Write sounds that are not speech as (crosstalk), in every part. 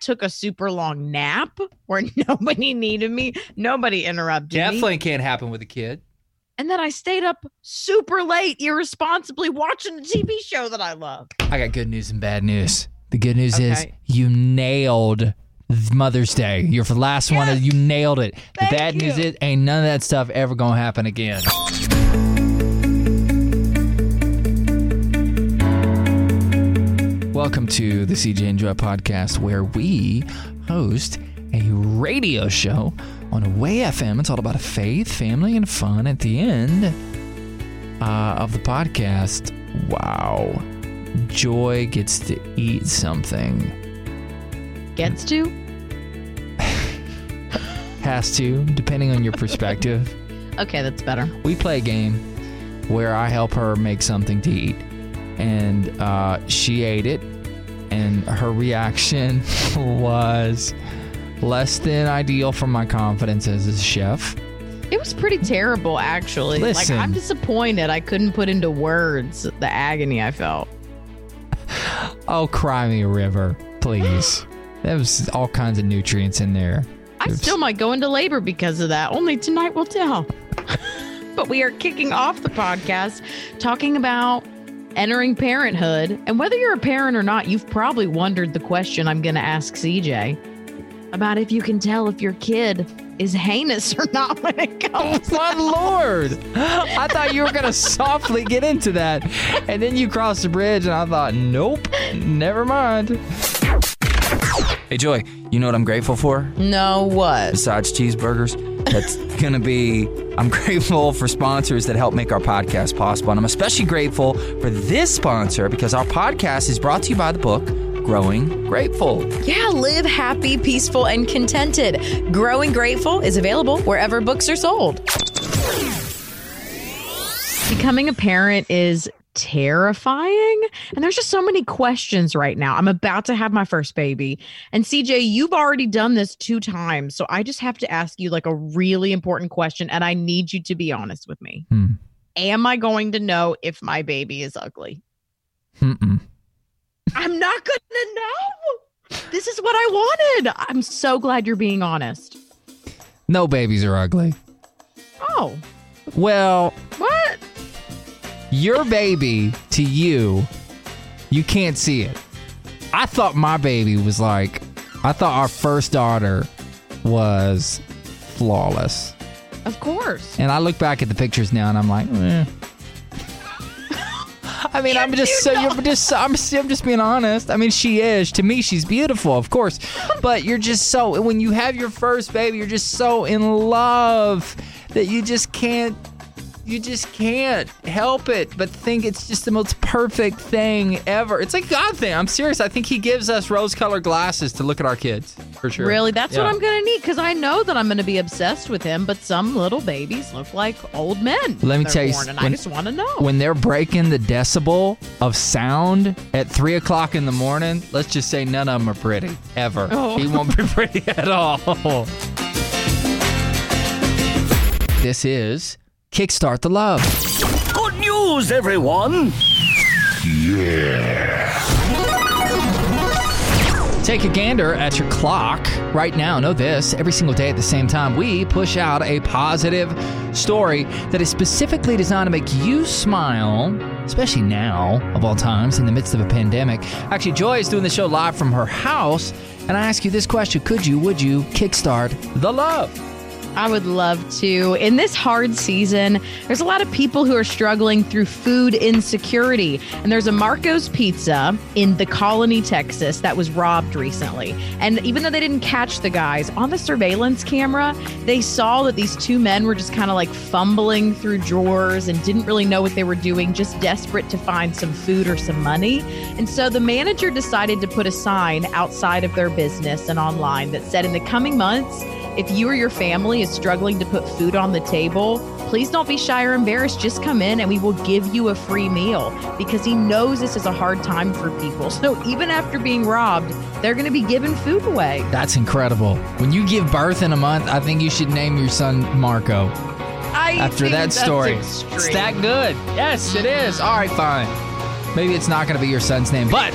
took a super long nap where (laughs) nobody needed me. Nobody interrupted me. Definitely can't happen with a kid. And then I stayed up super late, irresponsibly watching a TV show that I love. I got good news and bad news. The good news is you nailed Mother's Day. You're the last one. You nailed it. The Thank bad news you. is ain't none of that stuff ever gonna happen again. Welcome to the CJ Enjoy podcast, where we host a radio show on Way FM. It's all about faith, family, and fun. At the end uh, of the podcast, wow, Joy gets to eat something. Gets to? (laughs) Has to, depending on your perspective. (laughs) Okay, that's better. we play a game where I help her make something to eat, and uh, she ate it, and her reaction was less than ideal for my confidence as a chef. It was pretty terrible, actually. Listen. Like, I'm disappointed I couldn't put into words the agony I felt. Oh, cry me a river, please. (gasps) There was all kinds of nutrients in there. I Oops. still might go into labor because of that. Only tonight will tell. (laughs) but we are kicking off the podcast talking about entering parenthood. And whether you're a parent or not, you've probably wondered the question I'm going to ask CJ about if you can tell if your kid is heinous or (laughs) not when it oh, comes. My lord! I thought you were gonna (laughs) softly get into that, and then you crossed the bridge, and I thought, nope, never mind. Hey, Joy, you know what I'm grateful for? No, what? Besides cheeseburgers? That's going to be, I'm (laughs) grateful for sponsors that help make our podcast possible. And I'm especially grateful for this sponsor because our podcast is brought to you by the book Growing Grateful. Yeah, live happy, peaceful, and contented. Growing Grateful is available wherever books are sold. Becoming a parent is terrifying. And there's just so many questions right now. I'm about to have my first baby. And CJ, you've already done this two times. So I just have to ask you like a really important question. And I need you to be honest with me. Hmm. Am I going to know if my baby is ugly? Mm-mm. I'm not going to know. This is what I wanted. I'm so glad you're being honest. No babies are ugly. Oh, Well? Your baby to you, you can't see it. I thought my baby was like, I thought our first daughter was flawless. Of course. And I look back at the pictures now and I'm like, eh. (laughs) I mean, I'm just so you're just I'm I'm just being honest. I mean, she is to me. She's beautiful, of course, but you're just so when you have your first baby, you're just so in love that you just can't you just can't help it but think it's just the most perfect thing ever. It's like God thing. I'm serious. I think He gives us rose-colored glasses to look at our kids for sure. Really? That's Yeah. what I'm going to need because I know that I'm going to be obsessed with him, but some little babies look like old men. Let me tell you, born, when- I just want to know. when they're breaking the decibel of sound at three o'clock in the morning, let's just say none of them are pretty ever. Oh. He won't be (laughs) pretty at all. (laughs) This is Kickstart the Love. Good news, everyone! Yeah. Take a gander at your clock right now. Know this every single day at the same time, we push out a positive story that is specifically designed to make you smile, especially now, of all times, in the midst of a pandemic. Actually, Joy is doing the show live from her house, and I ask you this question Could you, would you kickstart the love? I would love to. In this hard season, there's a lot of people who are struggling through food insecurity. And there's a Marco's Pizza in the Colony, Texas, that was robbed recently. And even though they didn't catch the guys on the surveillance camera, they saw that these two men were just kind of like fumbling through drawers and didn't really know what they were doing, just desperate to find some food or some money. And so the manager decided to put a sign outside of their business and online that said, in the coming months, if you or your family is struggling to put food on the table, please don't be shy or embarrassed. Just come in and we will give you a free meal because he knows this is a hard time for people. So even after being robbed, they're going to be giving food away. That's incredible. When you give birth in a month, I think you should name your son Marco. I after that story. extreme. It's that good. Yes, it is. All right, fine. Maybe it's not going to be your son's name, but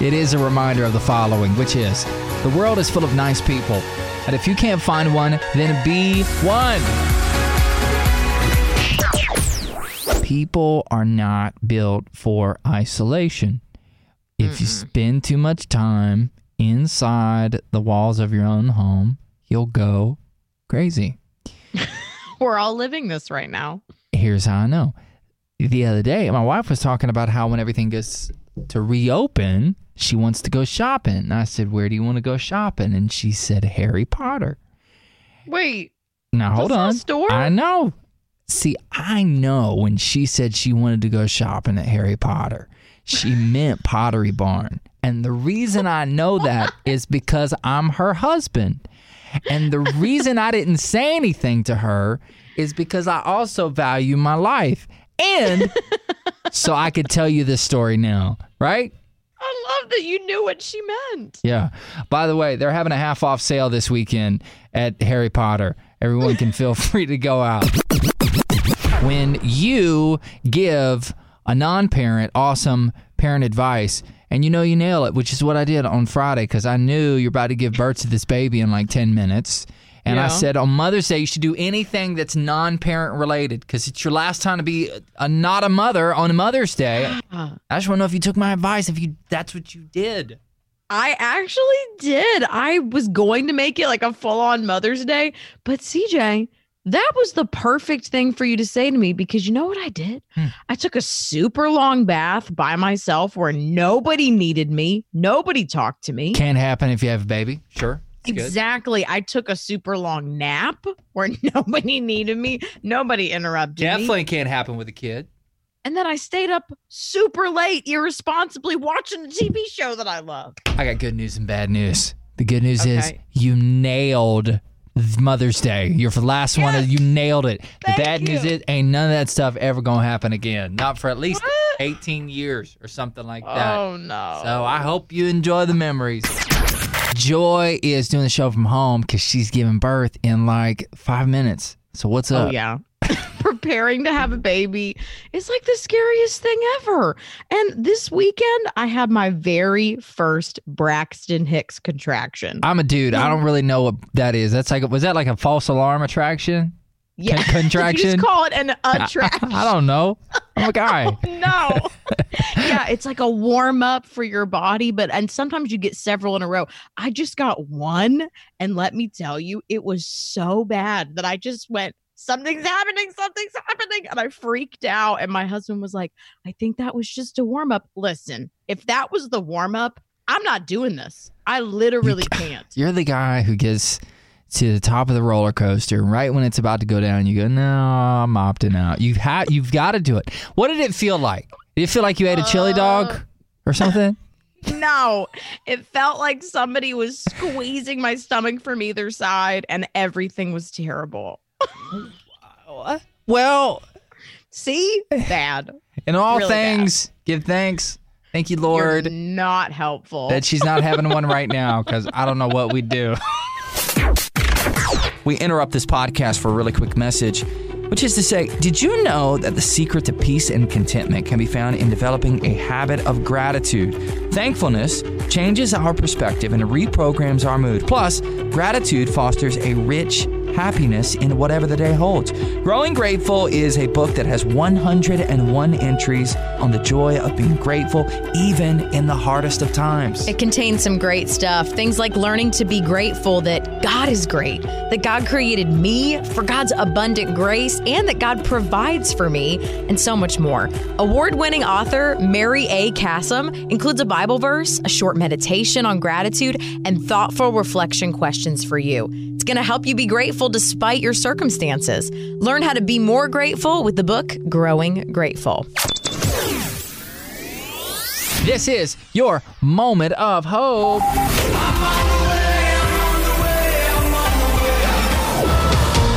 it is a reminder of the following, which is The world is full of nice people. And if you can't find one, then be one. People are not built for isolation. If you mm-hmm. spend too much time inside the walls of your own home, you'll go crazy. (laughs) We're all living this right now. Here's how I know. The other day, my wife was talking about how when everything gets to reopen, she wants to go shopping. And I said, Where do you want to go shopping? And she said, Harry Potter. Wait, Now, hold Wasn't it a on. store? I know. See, I know when she said she wanted to go shopping at Harry Potter, she (laughs) meant Pottery Barn. And the reason I know that (laughs) is because I'm her husband. And the reason I didn't say anything to her is because I also value my life. And (laughs) so I could tell you this story now, right? I love that you knew what she meant. Yeah. By the way, they're having a half off sale this weekend at Harry Potter. Everyone can feel (laughs) free to go out. When you give a non parent awesome parent advice, and you know you nail it, which is what I did on Friday because I knew you're about to give birth to this baby in like 10 minutes. And I said on Mother's Day, you should do anything that's non parent related because it's your last time to be a, not a mother on Mother's Day. I just want to know if you took my advice, if you that's what you did. I actually did. I was going to make it like a full on Mother's Day, but CJ, that was the perfect thing for you to say to me because you know what I did? Hmm. I took a super long bath by myself where nobody needed me, nobody talked to me. Can't happen if you have a baby. Sure. It's good. Exactly. I took a super long nap where (laughs) nobody needed me, nobody interrupted me. Definitely can't happen with a kid. And then I stayed up super late, irresponsibly watching a TV show that I love. I got good news and bad news. The good news is you nailed Mother's Day. You're the last one. You nailed it. The Thank bad news you. is ain't none of that stuff ever gonna happen again. Not for at least What? 18 years or something like that. Oh no. So I hope you enjoy the memories. Joy is doing the show from home because she's giving birth in like five minutes. So what's oh, up? Oh yeah. (laughs) Preparing to have a baby is like the scariest thing ever. And this weekend I had my very first Braxton Hicks contraction. I'm a dude. I don't really know what that is. That's like was that like a false alarm attraction? Yeah. con- (laughs) contraction? you just call it an attraction. (laughs) I don't know. I'm a guy. (laughs) Oh, no. yeah, it's like a warm up for your body, but and sometimes you get several in a row. I just got one, and let me tell you, it was so bad that I just went, Something's happening, something's happening. And I freaked out. And my husband was like, I think that was just a warm up. Listen, if that was the warm up, I'm not doing this. I literally can't. You're the guy who gets to the top of the roller coaster right when it's about to go down. You go, no, I'm opting out. You have, you've got to do it. What did it feel like? Did it feel like you ate a chili uh, dog or something? (laughs) No, it felt like somebody was squeezing my stomach from either side, and everything was terrible. (laughs) well, See, bad. in all Really bad. things, give thanks. Thank you, You're Lord, not helpful. that she's not having one right now because I don't know what we'd do. (laughs) We interrupt this podcast for a really quick message, which is to say, did you know that the secret to peace and contentment can be found in developing a habit of gratitude? Thankfulness changes our perspective and reprograms our mood. Plus, gratitude fosters a rich happiness in whatever the day holds. Growing Grateful is a book that has 101 entries on the joy of being grateful even in the hardest of times. It contains some great stuff. Things like learning to be grateful that God is great, that God created me for God's abundant grace, and that God provides for me, and so much more. Award winning author Mary A. Kassian includes a Bible verse, a short meditation on gratitude, and thoughtful reflection questions for you. Going to help you be grateful despite your circumstances. Learn how to be more grateful with the book Growing Grateful. This is your moment of hope.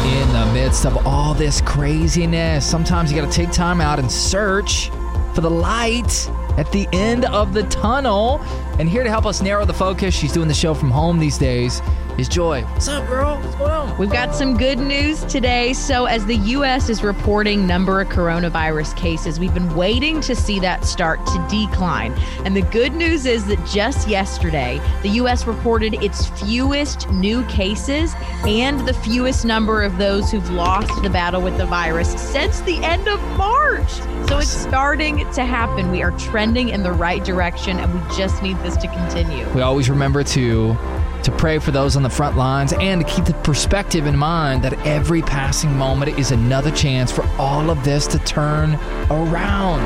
In the midst of all this craziness, sometimes you got to take time out and search for the light at the end of the tunnel. And here to help us narrow the focus, she's doing the show from home these days, is Joy. What's up, girl? What's going on? We've got some good news today. So, as the U.S. is reporting number of coronavirus cases, we've been waiting to see that start to decline. And the good news is that just yesterday, the U.S. reported its fewest new cases and the fewest number of those who've lost the battle with the virus since the end of March. So, it's starting to happen. We are trending in the right direction, and we just need this to continue. We always remember to to pray for those on the front lines and to keep the perspective in mind that every passing moment is another chance for all of this to turn around.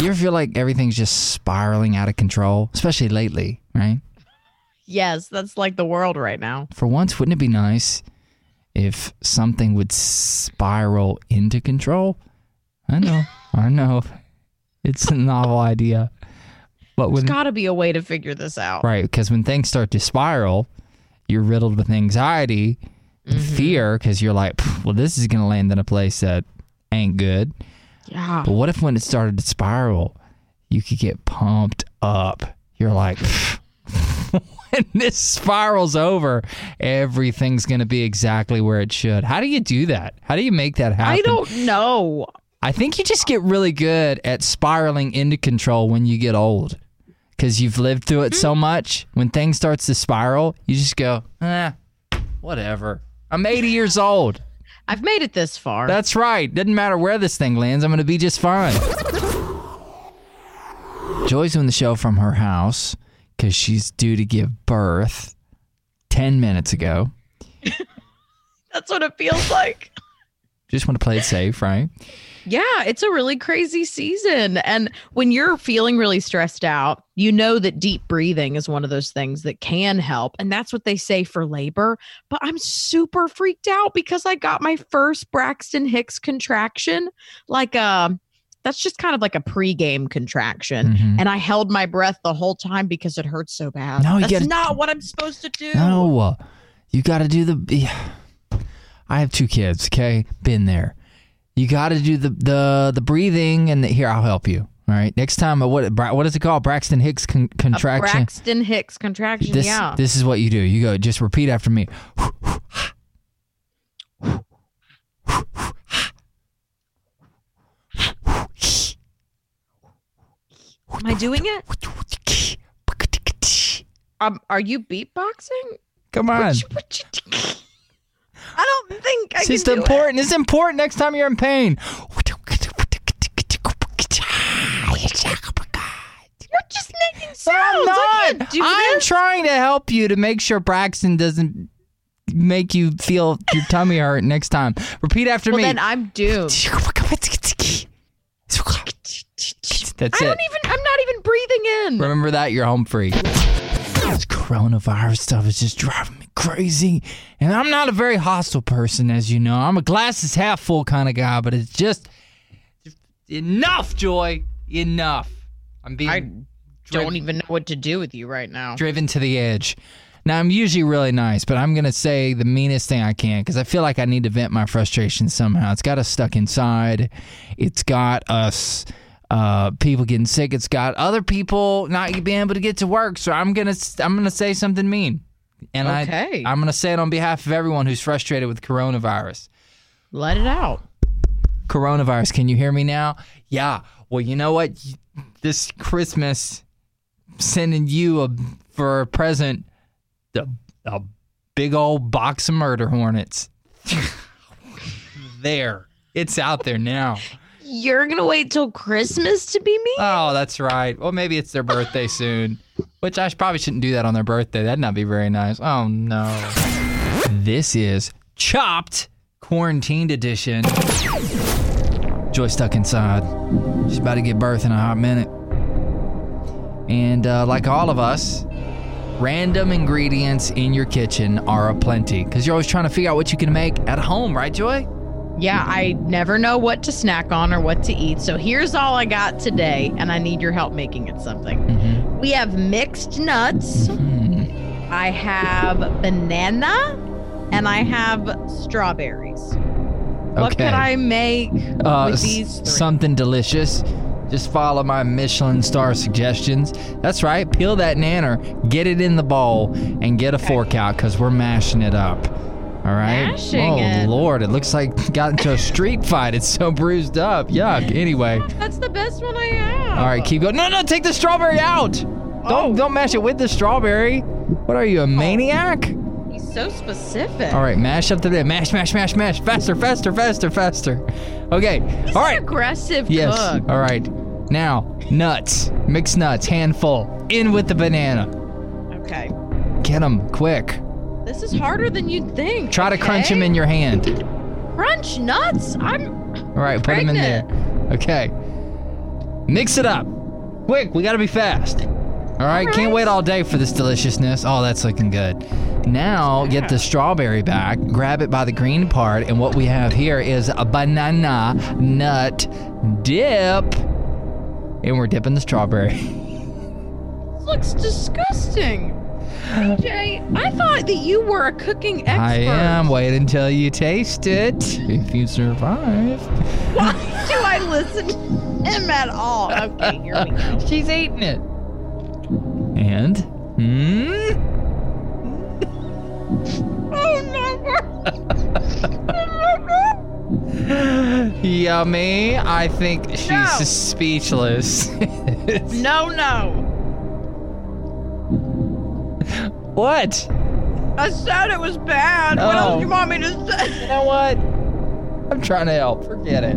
You ever feel like everything's just spiraling out of control, especially lately, right? Yes, that's like the world right now. For once, wouldn't it be nice if something would spiral into control? I know, I know. It's a novel idea. But when There's got to be a way to figure this out. Right, because when things start to spiral, you're riddled with anxiety, and mm-hmm. fear, because you're like, well, this is going to land in a place that ain't good. Yeah. But what if when it started to spiral, you could get pumped up? You're like, "Pff, (laughs) when this spirals over, everything's going to be exactly where it should. How do you do that? How do you make that happen? I don't know. I think you just get really good at spiraling into control when you get old. Because you've lived through it so much. When things starts to spiral, you just go, eh, whatever. I'm 80 years old. I've made it this far. That's right. Doesn't matter where this thing lands. I'm going to be just fine. Joy's doing the show from her house because she's due to give birth 10 minutes ago. (laughs) That's what it feels like. Just want to play it safe, right? Yeah, it's a really crazy season. And when you're feeling really stressed out, you know that deep breathing is one of those things that can help. And that's what they say for labor. But I'm super freaked out because I got my first Braxton Hicks contraction. Like, uh, that's just kind of like a pregame contraction. Mhm. And I held my breath the whole time because it hurts so bad. No, that's gotta- not what I'm supposed to do. No, you got to do the. yeah. I have two kids. Okay, been there. You got to do the the the breathing, and the, here I'll help you. All right, next time. What what is it called? Braxton Hicks con- A contraction. Braxton Hicks contraction. this yeah. this is what you do. You go. Just repeat after me. Am I doing it? (laughs) Um, are you beatboxing? Come on. (laughs) I don't think I It's can just do important. It's important next time you're in pain. You're just making sounds. I'm not. I'm trying to help you to make sure Braxton doesn't make you feel your tummy hurt next time. Repeat after well, me. then I'm doomed. That's I it. don't even. I'm not even breathing in. Remember that you're home free. This coronavirus stuff is just driving me crazy. And I'm not a very hostile person, as you know. I'm a glasses half full kind of guy, but it's just enough, Joy. Enough. I'm being I don't even know what to do with you right now. driven to the edge. Now, I'm usually really nice, but I'm going to say the meanest thing I can because I feel like I need to vent my frustration somehow. It's got us stuck inside. It's got us uh, people getting sick. It's got other people not being able to get to work. So I'm gonna I'm gonna say something mean, and Okay. I I'm gonna say it on behalf of everyone who's frustrated with coronavirus. Let it out. Coronavirus, can you hear me now? Yeah. Well, you know what? This Christmas, sending you a for a present a, a big old box of murder hornets. (laughs) there, it's out there now. You're gonna wait till Christmas to be me? Oh, that's right. Well, maybe it's their birthday (laughs) soon, which I probably shouldn't do that on their birthday. That'd not be very nice. Oh no. This is Chopped Quarantined Edition. Joy stuck inside. She's about to give birth in a hot minute. And uh, like all of us, random ingredients in your kitchen are aplenty because you're always trying to figure out what you can make at home, right, Joy? Yeah, I never know what to snack on or what to eat. So here's all I got today, and I need your help making it something. We have mixed nuts. I have banana, and I have strawberries. What could I make Uh, with these three? something delicious. Just follow my Michelin star suggestions. That's right. Peel that nanner, get it in the bowl, and get a fork out because we're mashing it up. All right. Mashing oh it. Lord, it looks like got into a street (laughs) fight. It's so bruised up. Yuck. Anyway. That's the best one I have. All right, keep going. No, no, take the strawberry out. Oh. Don't don't mash it with the strawberry. What are you, a oh. maniac? He's so specific. All right, mash up the bit. Mash, mash, mash, mash. Faster, faster, faster, faster. Okay. He's All an right. aggressive Yes. cook. All right. Now, nuts. Mixed nuts, handful. In with the banana. Okay. Get them quick. This is harder than you'd think. Try to crunch them in your hand. Crunch nuts. I'm. All right, put them in there. Okay. Mix it up. Quick, we got to be fast. All right, All can't wait all day for this deliciousness. Oh, that's looking good. Now, get the strawberry back, grab it by the green part, and what we have here is a banana nut dip. And we're dipping the strawberry. (laughs) This looks disgusting. Jay, I thought that you were a cooking expert. I am. Wait until you taste it. If you survive. Why do I listen to him at all? Okay, here we go. She's eating it. And, hmm? (laughs) Yummy. I think she's No. speechless. (laughs) No, no. What? I said it was bad. What Oh. else do you want me to say? You know what? I'm trying to help. Forget it.